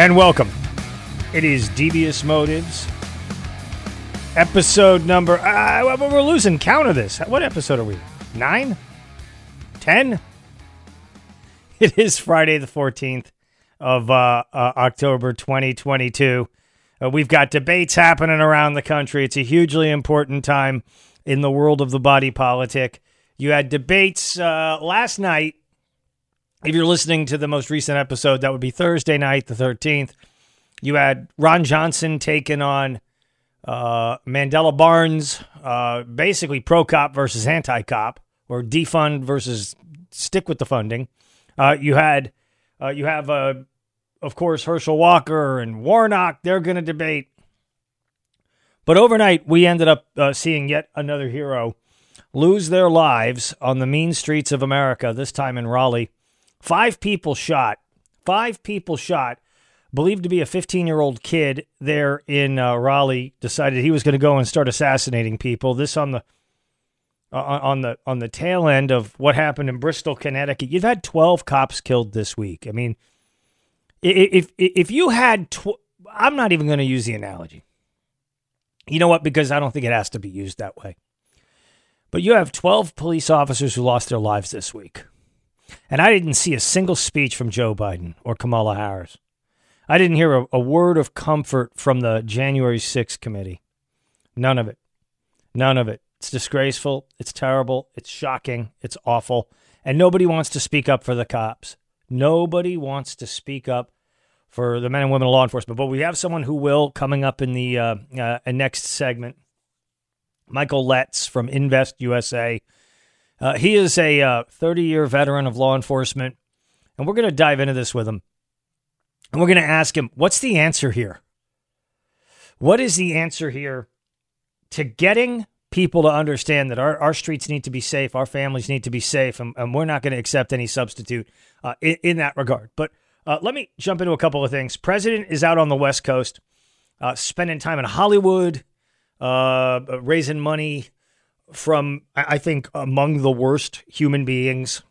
and welcome. It is Devious Motives, episode number. Uh, we're losing count of this. What episode are we? Nine? Ten? It is Friday the 14th of uh, uh, October 2022. Uh, we've got debates happening around the country. It's a hugely important time in the world of the body politic. You had debates uh, last night. If you're listening to the most recent episode, that would be Thursday night, the 13th. You had Ron Johnson taking on uh, Mandela Barnes, uh, basically pro cop versus anti cop, or defund versus stick with the funding. Uh, you had uh, you have uh, of course Herschel Walker and Warnock. They're going to debate. But overnight, we ended up uh, seeing yet another hero lose their lives on the mean streets of America. This time in Raleigh, five people shot. Five people shot. Believed to be a 15 year old kid there in uh, Raleigh decided he was going to go and start assassinating people. This on the uh, on the on the tail end of what happened in Bristol, Connecticut. You've had 12 cops killed this week. I mean, if if, if you had, tw- I'm not even going to use the analogy. You know what? Because I don't think it has to be used that way. But you have 12 police officers who lost their lives this week. And I didn't see a single speech from Joe Biden or Kamala Harris. I didn't hear a, a word of comfort from the January 6th committee. None of it. None of it. It's disgraceful. It's terrible. It's shocking. It's awful. And nobody wants to speak up for the cops. Nobody wants to speak up for the men and women of law enforcement. But we have someone who will coming up in the uh, uh, next segment. Michael Letts from Invest USA. Uh, he is a 30 year veteran of law enforcement. And we're going to dive into this with him. And we're going to ask him, what's the answer here? What is the answer here to getting people to understand that our, our streets need to be safe, our families need to be safe, and, and we're not going to accept any substitute uh, in, in, that regard. But uh, let me jump into a couple of things. President is out on the West Coast, uh, spending time in Hollywood, uh, raising money from, I think, among the worst human beings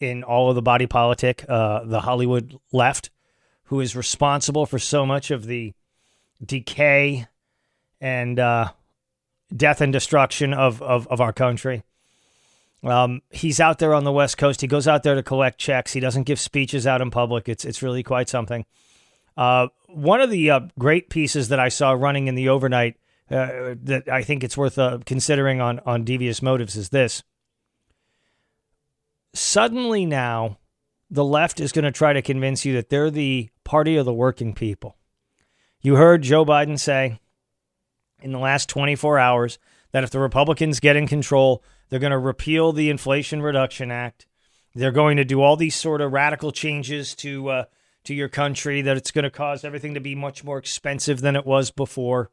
in all of the body politic, uh, the Hollywood left, who is responsible for so much of the decay and uh, death and destruction of, of, of our country. Um, he's out there on the West Coast. He goes out there to collect checks. He doesn't give speeches out in public. It's it's really quite something. Uh, one of the uh, great pieces that I saw running in the overnight uh, that I think it's worth uh, considering on on devious motives is this. Suddenly now, the left is going to try to convince you that they're the party of the working people. You heard Joe Biden say in the last 24 hours that if the Republicans get in control, they're going to repeal the Inflation Reduction Act. They're going to do all these sort of radical changes to uh, to your country. That it's going to cause everything to be much more expensive than it was before.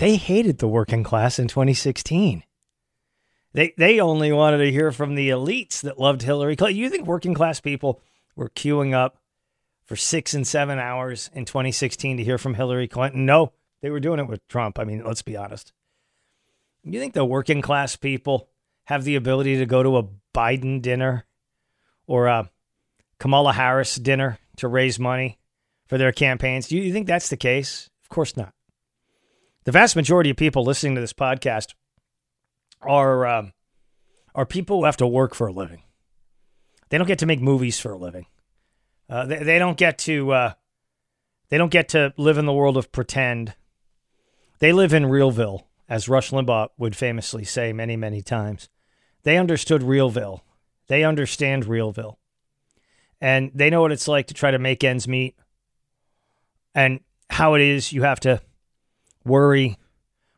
They hated the working class in 2016. They they only wanted to hear from the elites that loved Hillary Clinton. You think working class people were queuing up for six and seven hours in 2016 to hear from Hillary Clinton? No, they were doing it with Trump. I mean, let's be honest. You think the working class people have the ability to go to a Biden dinner or a Kamala Harris dinner to raise money for their campaigns? Do you think that's the case? Of course not. The vast majority of people listening to this podcast are um, are people who have to work for a living. They don't get to make movies for a living. Uh, they, they don't get to uh, they don't get to live in the world of pretend. They live in Realville as Rush Limbaugh would famously say many, many times. They understood Realville. They understand Realville. And they know what it's like to try to make ends meet and how it is you have to worry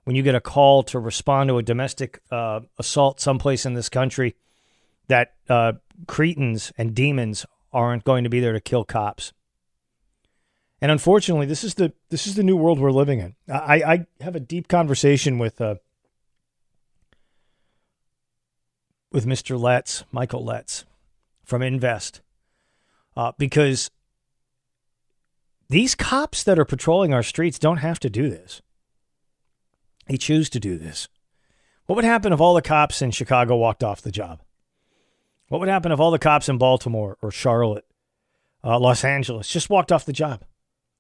when you get a call to respond to a domestic uh, assault someplace in this country that uh, cretins and demons aren't going to be there to kill cops. And unfortunately, this is the this is the new world we're living in. I, I have a deep conversation with uh, with Mr. Letts, Michael Letts from Invest, uh, because these cops that are patrolling our streets don't have to do this. They choose to do this. What would happen if all the cops in Chicago walked off the job? What would happen if all the cops in Baltimore or Charlotte uh, Los Angeles, just walked off the job.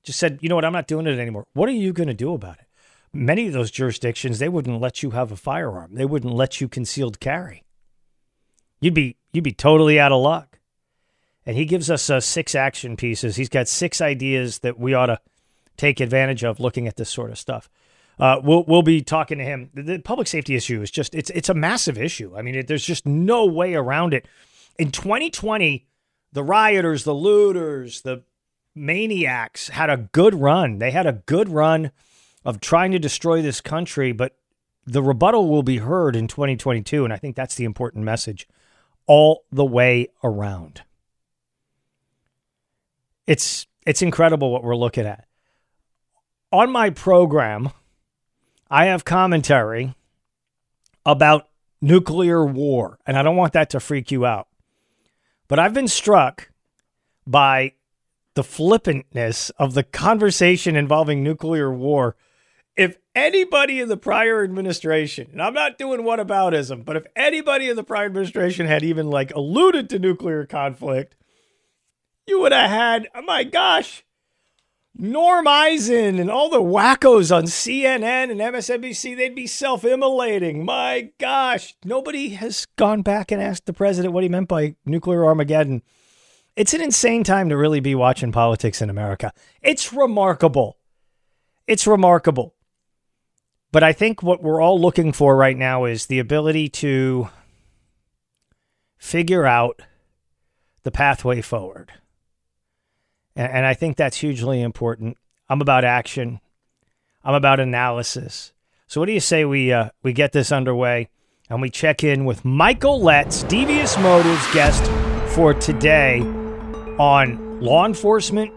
Just said, you know what, I'm not doing it anymore. What are you going to do about it? Many of those jurisdictions, they wouldn't let you have a firearm. They wouldn't let you concealed carry. You'd be you'd be totally out of luck. And he gives us uh, six action pieces. He's got six ideas that we ought to take advantage of looking at this sort of stuff. Uh, we'll we'll be talking to him. The, the, public safety issue is just it's it's a massive issue. I mean, it, there's just no way around it. In 2020, the rioters, the looters, the maniacs had a good run. They had a good run of trying to destroy this country, but the rebuttal will be heard in 2022, and I think that's the important message all the way around. It's it's incredible what we're looking at. On my program, I have commentary about nuclear war, and I don't want that to freak you out. But I've been struck by the flippantness of the conversation involving nuclear war. If anybody in the prior administration, and I'm not doing whataboutism, but if anybody in the prior administration had even like alluded to nuclear conflict, you would have had, oh my gosh, Norm Eisen and all the wackos on CNN and MSNBC, they'd be self immolating. My gosh, nobody has gone back and asked the president what he meant by nuclear Armageddon. It's an insane time to really be watching politics in America. It's remarkable. It's remarkable. But I think what we're all looking for right now is the ability to figure out the pathway forward. And, and I think that's hugely important. I'm about action. I'm about analysis. So what do you say we uh, we get this underway and we check in with Michael Letts, Devious Motives guest for today on law enforcement,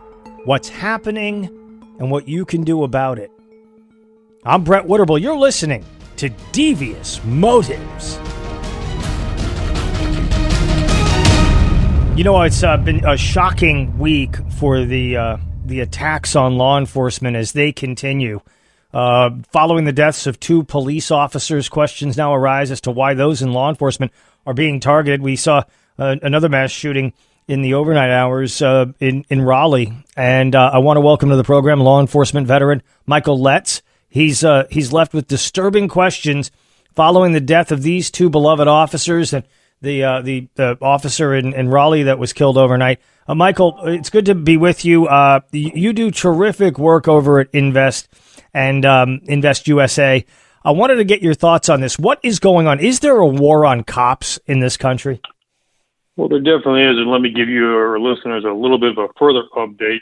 what's happening, and what you can do about it. I'm Brett Winterble. You're listening to Devious Motives. You know, it's uh, been a shocking week for the uh, the attacks on law enforcement as they continue. Uh, following the deaths of two police officers, questions now arise as to why those in law enforcement are being targeted. We saw uh, another mass shooting in the overnight hours uh, in in Raleigh, and uh, I want to welcome to the program law enforcement veteran Michael Letts. He's he's left with disturbing questions following the death of these two beloved officers and the uh, the the officer in, in Raleigh that was killed overnight. Uh, Michael, it's good to be with you. Uh, you do terrific work over at Invest and um, Invest USA. I wanted to get your thoughts on this. What is going on? Is there a war on cops in this country? Well, there definitely is, and let me give you our listeners a little bit of a further update.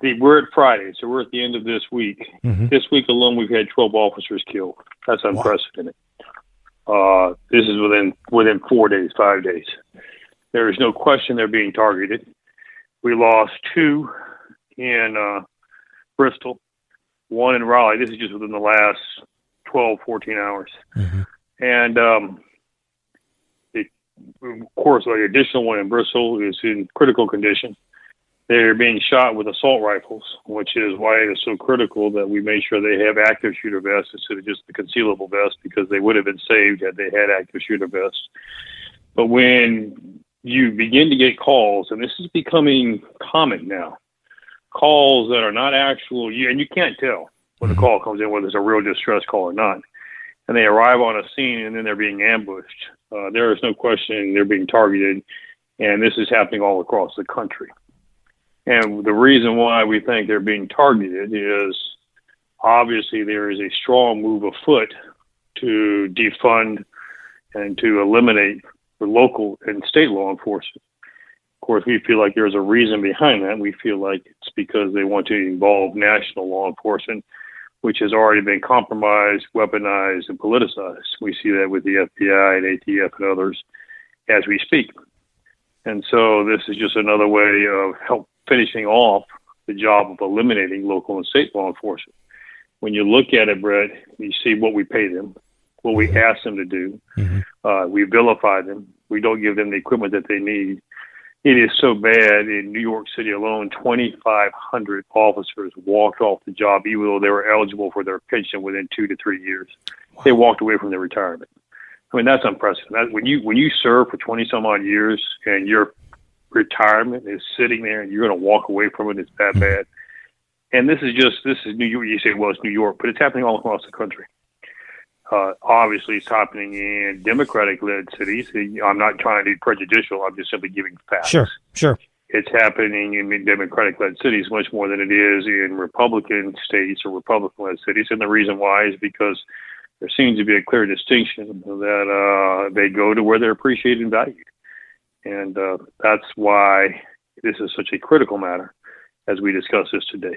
The, we're at Friday, so we're at the end of this week. Mm-hmm. This week alone, we've had 12 officers killed. That's unprecedented. Wow. Uh, this is within within four days, five days. There is no question they're being targeted. We lost two in uh, Bristol, one in Raleigh. This is just within the last 12, 14 hours. Mm-hmm. And um, it, of course, the additional one in Bristol is in critical condition. They're being shot with assault rifles, which is why it is so critical that we make sure they have active shooter vests instead of just the concealable vest because they would have been saved had they had active shooter vests. But when you begin to get calls, and this is becoming common now, calls that are not actual, and you can't tell when the mm-hmm. call comes in whether it's a real distress call or not, and they arrive on a scene and then they're being ambushed. Uh, there is no question they're being targeted, and this is happening all across the country. And the reason why we think they're being targeted is obviously there is a strong move afoot to defund and to eliminate the local and state law enforcement. Of course, we feel like there's a reason behind that. We feel like it's because they want to involve national law enforcement, which has already been compromised, weaponized, and politicized. We see that with the FBI and ATF and others as we speak. And so this is just another way of help finishing off the job of eliminating local and state law enforcement. When you look at it, Brett, you see what we pay them, what we mm-hmm. ask them to do. Mm-hmm. Uh, we vilify them. We don't give them the equipment that they need. It is so bad in New York City alone, 2,500 officers walked off the job, even though they were eligible for their pension within two to three years. Wow. They walked away from their retirement. I mean, that's unprecedented. That, when you when you serve for 20 some odd years and you're retirement is sitting there and you're going to walk away from it. It's that bad. And this is just this is New York. You say, well, it's New York, but it's happening all across the country. Uh, obviously, it's happening in Democratic-led cities. I'm not trying to be prejudicial. I'm just simply giving facts. Sure, sure. It's happening in Democratic-led cities much more than it is in Republican states or Republican-led cities, and the reason why is because there seems to be a clear distinction that uh, they go to where they're appreciated and valued, and uh, that's why this is such a critical matter as we discuss this today.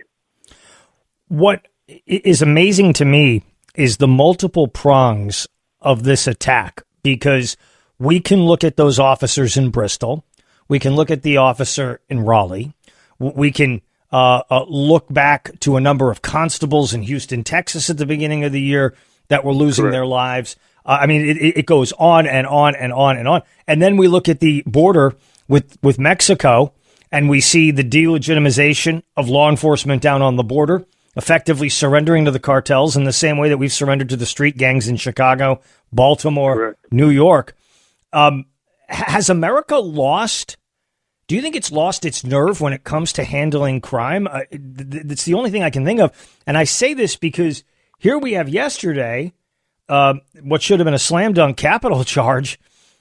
What is amazing to me is the multiple prongs of this attack because we can look at those officers in Bristol, we can look at the officer in Raleigh, we can uh, uh, look back to a number of constables in Houston, Texas at the beginning of the year that were losing Correct. their lives. Uh, I mean, it, it goes on and on and on and on. And then we look at the border with, with Mexico and we see the delegitimization of law enforcement down on the border effectively surrendering to the cartels in the same way that we've surrendered to the street gangs in Chicago, Baltimore, Correct. New York. Um, has America lost? Do you think it's lost its nerve when it comes to handling crime? Uh, it's the only thing I can think of. And I say this because here we have yesterday uh, what should have been a slam dunk capital charge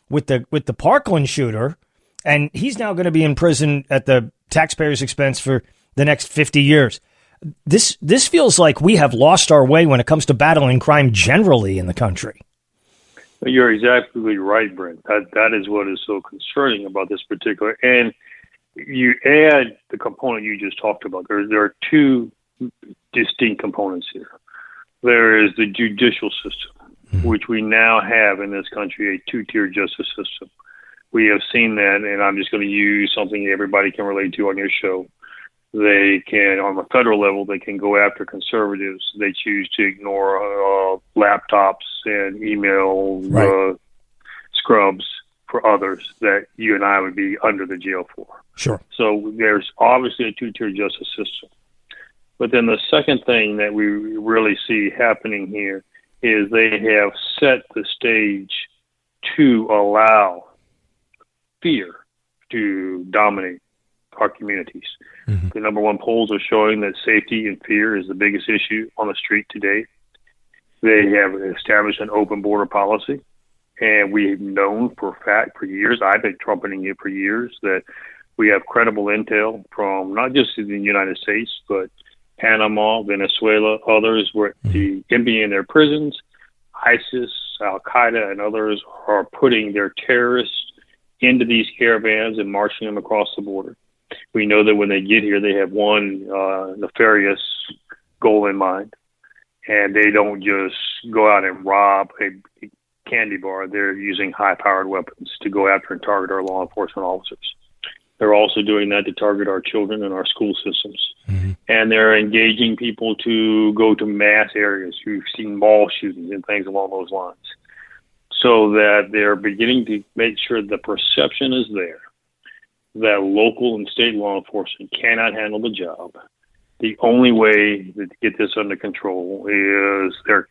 with the with the Parkland shooter, and he's now going to be in prison at the taxpayers' expense for the next fifty years this this feels like we have lost our way when it comes to battling crime generally in the country. You're exactly right, Brent. That that is what is so concerning about this particular. And you add the component you just talked about. There there are two distinct components here. There is the judicial system, mm-hmm. which we now have in this country a two tier justice system. We have seen that, and I'm just going to use something everybody can relate to on your show they can, on the federal level, they can go after conservatives. They choose to ignore uh, laptops and email right. uh, scrubs for others that you and I would be under the jail for. Sure. So there's obviously a two-tier justice system. But then the second thing that we really see happening here is they have set the stage to allow fear to dominate our communities. Mm-hmm. The number one polls are showing that safety and fear is the biggest issue on the street today. They have established an open border policy, and we've known for a fact for years, I've been trumpeting it for years, that we have credible intel from not just in the United States, but Panama, Venezuela, others, where mm-hmm. the enemy in their prisons, ISIS, Al Qaeda, and others are putting their terrorists into these caravans and marching them across the border. We know that when they get here, they have one uh, nefarious goal in mind, and they don't just go out and rob a candy bar. They're using high-powered weapons to go after and target our law enforcement officers. They're also doing that to target our children and our school systems. Mm-hmm. And they're engaging people to go to mass areas. You've seen mall shootings and things along those lines. So that they're beginning to make sure the perception is there that local and state law enforcement cannot handle the job. The only way to get this under control is their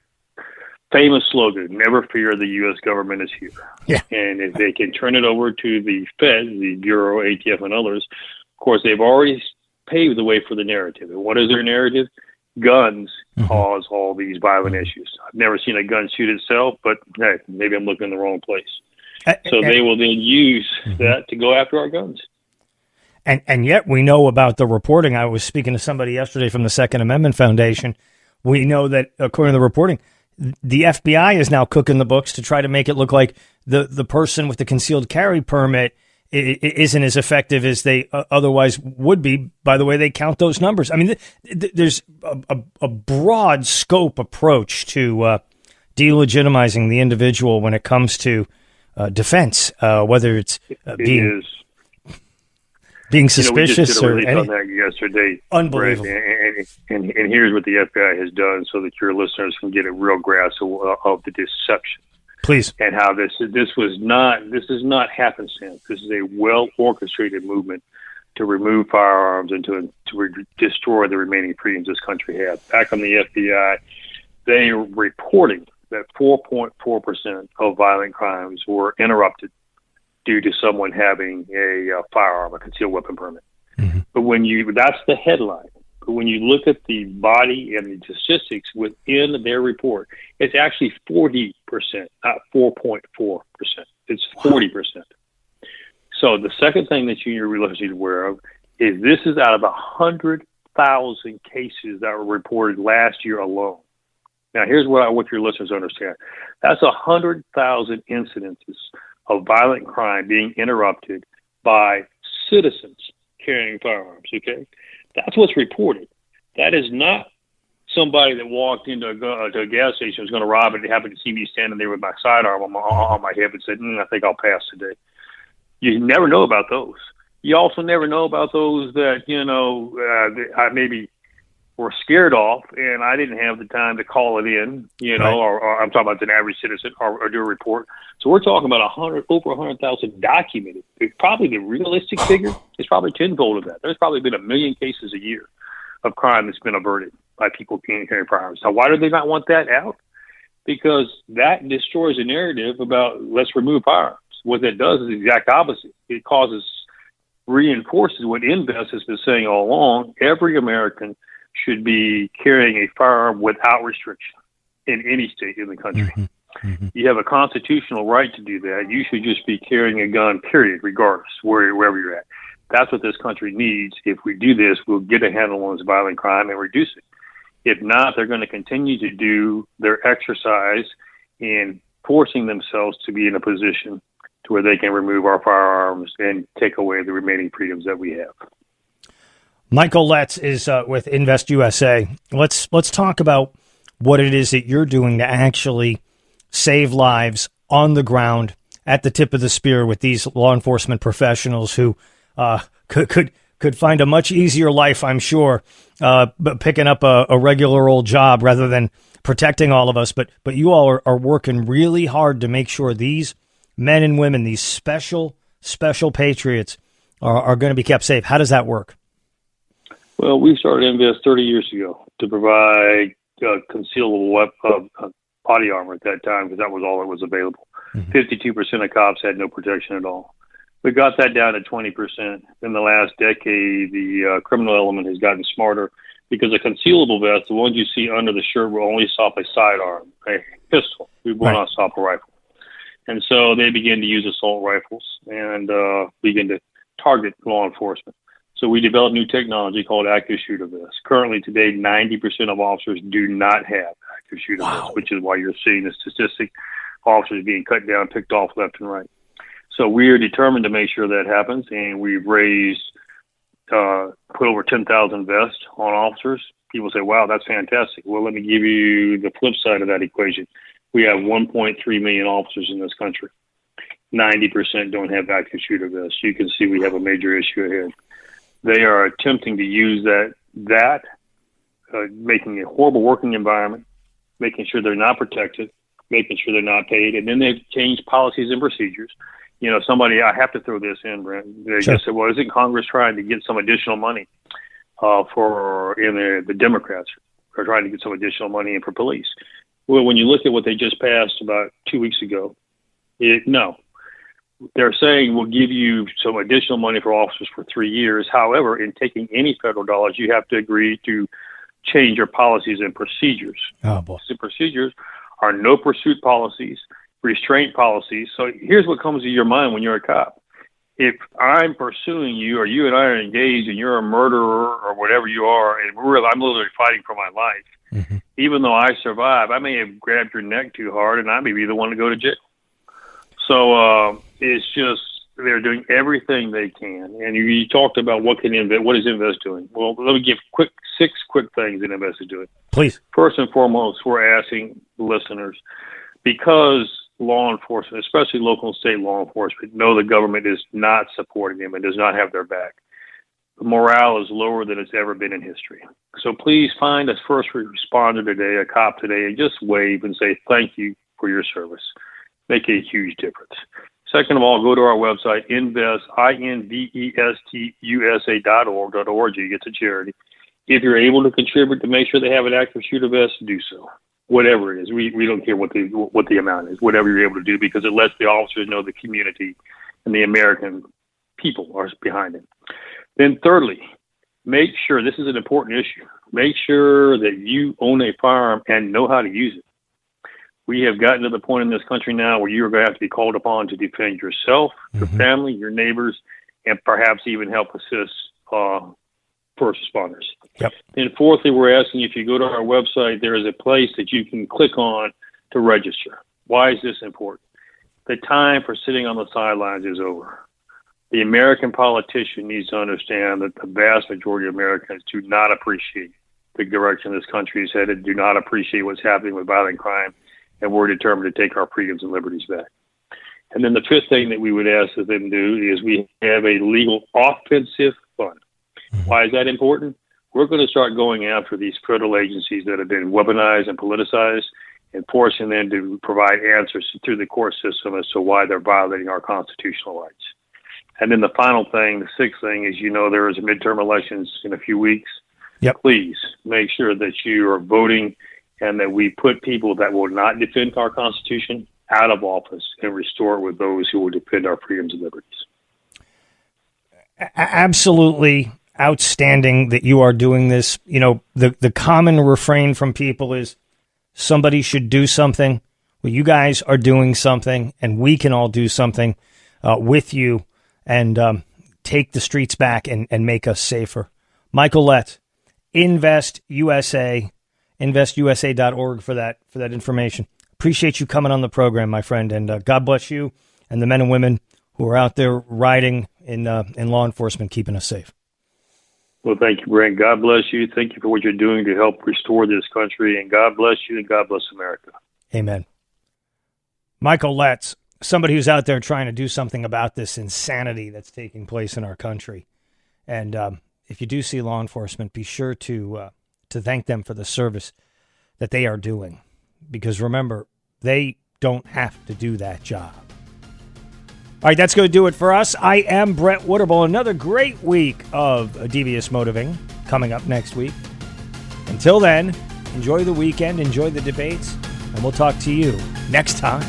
famous slogan, never fear, the U.S. government is here. Yeah. And if they can turn it over to the Fed, the Bureau, ATF, and others, of course, they've already paved the way for the narrative. And what is their narrative? Guns mm-hmm. cause all these violent issues. I've never seen a gun shoot itself, but hey, maybe I'm looking in the wrong place. So they will then use mm-hmm. that to go after our guns. And and yet we know about the reporting. I was speaking to somebody yesterday from the Second Amendment Foundation. We know that according to the reporting, the FBI is now cooking the books to try to make it look like the the person with the concealed carry permit isn't as effective as they uh, otherwise would be by the way they count those numbers. I mean, there's a, a, a, broad scope approach to uh, delegitimizing the individual when it comes to uh, defense, uh, whether it's uh, being being suspicious you know, we just did a or any... on that yesterday. Unbelievable. And, and, and, here's what the FBI has done so that your listeners can get a real grasp of, of the deception. Please. And how this this was not this is not happenstance. This is a well orchestrated movement to remove firearms and to to re- destroy the remaining freedoms this country has. Back on the FBI, they are reporting that 4.4 percent of violent crimes were interrupted due to someone having a, a firearm, a concealed weapon permit. Mm-hmm. But when you, that's the headline. But when you look at the body and the statistics within their report, it's actually 40%, not 4.4%. It's 40%. So the second thing that you to be aware of is this is out of 100,000 cases that were reported last year alone. Now, here's what I want your listeners to understand. That's 100,000 incidences of violent crime being interrupted by citizens carrying firearms, okay? That's what's reported. That is not somebody that walked into a, uh, to a gas station was going to rob it and happened to see me standing there with my sidearm on my, on my hip and said, mm, I think I'll pass today. You never know about those. You also never know about those that, you know, uh, I maybe were scared off and I didn't have the time to call it in, you know, right. or, or, I'm talking about an average citizen or, or, do a report. So we're talking about a hundred, over a hundred thousand documented. It's probably the realistic figure is probably tenfold of that. There's probably been a million cases a year of crime that's been averted by people carrying firearms. Now, why do they not want that out? Because that destroys the narrative about let's remove firearms. What that does is the exact opposite. It causes, reinforces what Invest has been saying all along. Every American should be carrying a firearm without restriction in any state in the country. Mm-hmm. Mm-hmm. You have a constitutional right to do that. You should just be carrying a gun, period, regardless where wherever you're at. That's what this country needs. If we do this, we'll get a handle on this violent crime and reduce it. If not, they're going to continue to do their exercise in forcing themselves to be in a position to where they can remove our firearms and take away the remaining freedoms that we have. Michael Letts is uh, with Invest USA. Let's let's talk about what it is that you're doing to actually save lives on the ground at the tip of the spear with these law enforcement professionals who uh, could could could find a much easier life, I'm sure, uh, but picking up a, a, regular old job rather than protecting all of us. But but you all are, are working really hard to make sure these men and women, these special special patriots, are, are going to be kept safe. How does that work? Well, we started Invest 30 years ago to provide uh, concealable weapon, uh, body armor at that time because that was all that was available. Mm-hmm. 52% of cops had no protection at all. We got that down to 20%. In the last decade, the uh, criminal element has gotten smarter because a concealable vest, the ones you see under the shirt, will only stop a sidearm, a pistol. We will right. not stop a rifle. And so they begin to use assault rifles and uh, begin to target law enforcement. So we developed new technology called active shooter vests. Currently, today, 90% of officers do not have active shooter wow. vests, which is why you're seeing the statistic officers being cut down, picked off left and right. So we are determined to make sure that happens, and we've raised, uh, put over 10,000 vests on officers. People say, wow, that's fantastic. Well, let me give you the flip side of that equation. We have 1.3 million officers in this country. 90% don't have active shooter vests. You can see we have a major issue ahead. They are attempting to use that that uh, making a horrible working environment, making sure they're not protected, making sure they're not paid, and then they've changed policies and procedures. You know, somebody I have to throw this in, Brent. They sure. just said, "Well, isn't Congress trying to get some additional money uh, for in the, the Democrats are trying to get some additional money in for police?" Well, when you look at what they just passed about two weeks ago, it, no, they're saying we'll give you some additional money for officers for three years. However, in taking any federal dollars, you have to agree to change your policies and procedures. Oh, boy. The procedures are no pursuit policies, restraint policies. So here's what comes to your mind when you're a cop. If I'm pursuing you or you and I are engaged and you're a murderer or whatever you are, and we're, I'm literally fighting for my life, mm-hmm. even though I survive, I may have grabbed your neck too hard and I may be the one to go to jail. So uh, it's just they're doing everything they can. And you, you talked about what can invest, what is Invest doing? Well, let me give quick six quick things that Invest is doing. Please. First and foremost, we're asking listeners because law enforcement, especially local and state law enforcement, know the government is not supporting them and does not have their back. The morale is lower than it's ever been in history. So please find a first responder today, a cop today, and just wave and say thank you for your service make a huge difference. Second of all, go to our website, invest, I-N-V-E-S-T-U-S-A dot org, dot org. It's a charity. If you're able to contribute to make sure they have an active shooter vest, do so. Whatever it is, we, we don't care what the what the amount is. Whatever you're able to do, because it lets the officers know the community and the American people are behind it. Then, thirdly, make sure this is an important issue. Make sure that you own a firearm and know how to use it. We have gotten to the point in this country now where you're going to have to be called upon to defend yourself, mm-hmm. your family, your neighbors, and perhaps even help assist uh, first responders. Yep. And fourthly, we're asking if you go to our website, there is a place that you can click on to register. Why is this important? The time for sitting on the sidelines is over. The American politician needs to understand that the vast majority of Americans do not appreciate the direction this country is headed, do not appreciate what's happening with violent crime, and we're determined to take our freedoms and liberties back. And then the fifth thing that we would ask of them to do is we have a legal offensive fund. Mm-hmm. Why is that important? We're going to start going after these federal agencies that have been weaponized and politicized and forcing them to provide answers through the court system as to why they're violating our constitutional rights. And then the final thing, the sixth thing is, you know, there is a midterm elections in a few weeks. Yep. Please make sure that you are voting and that we put people that will not defend our Constitution out of office and restore it with those who will defend our freedoms and liberties. Absolutely outstanding that you are doing this. You know, the, the common refrain from people is somebody should do something. Well, you guys are doing something, and we can all do something uh, with you and um, take the streets back and, and make us safer. Michael Lett, Invest USA, investusa.org for that for that information. Appreciate you coming on the program, my friend, and uh, God bless you and the men and women who are out there riding in uh, in law enforcement, keeping us safe. Well, thank you, Brent. God bless you. Thank you for what you're doing to help restore this country, and God bless you, and God bless America. Amen. Michael Letts, somebody who's out there trying to do something about this insanity that's taking place in our country. And um, if you do see law enforcement, be sure to uh, to thank them for the service that they are doing, because remember, they don't have to do that job. All right, that's going to do it for us. I am Brett Winterble. Another great week of Devious Motiving coming up next week. Until then, enjoy the weekend, enjoy the debates, and we'll talk to you next time.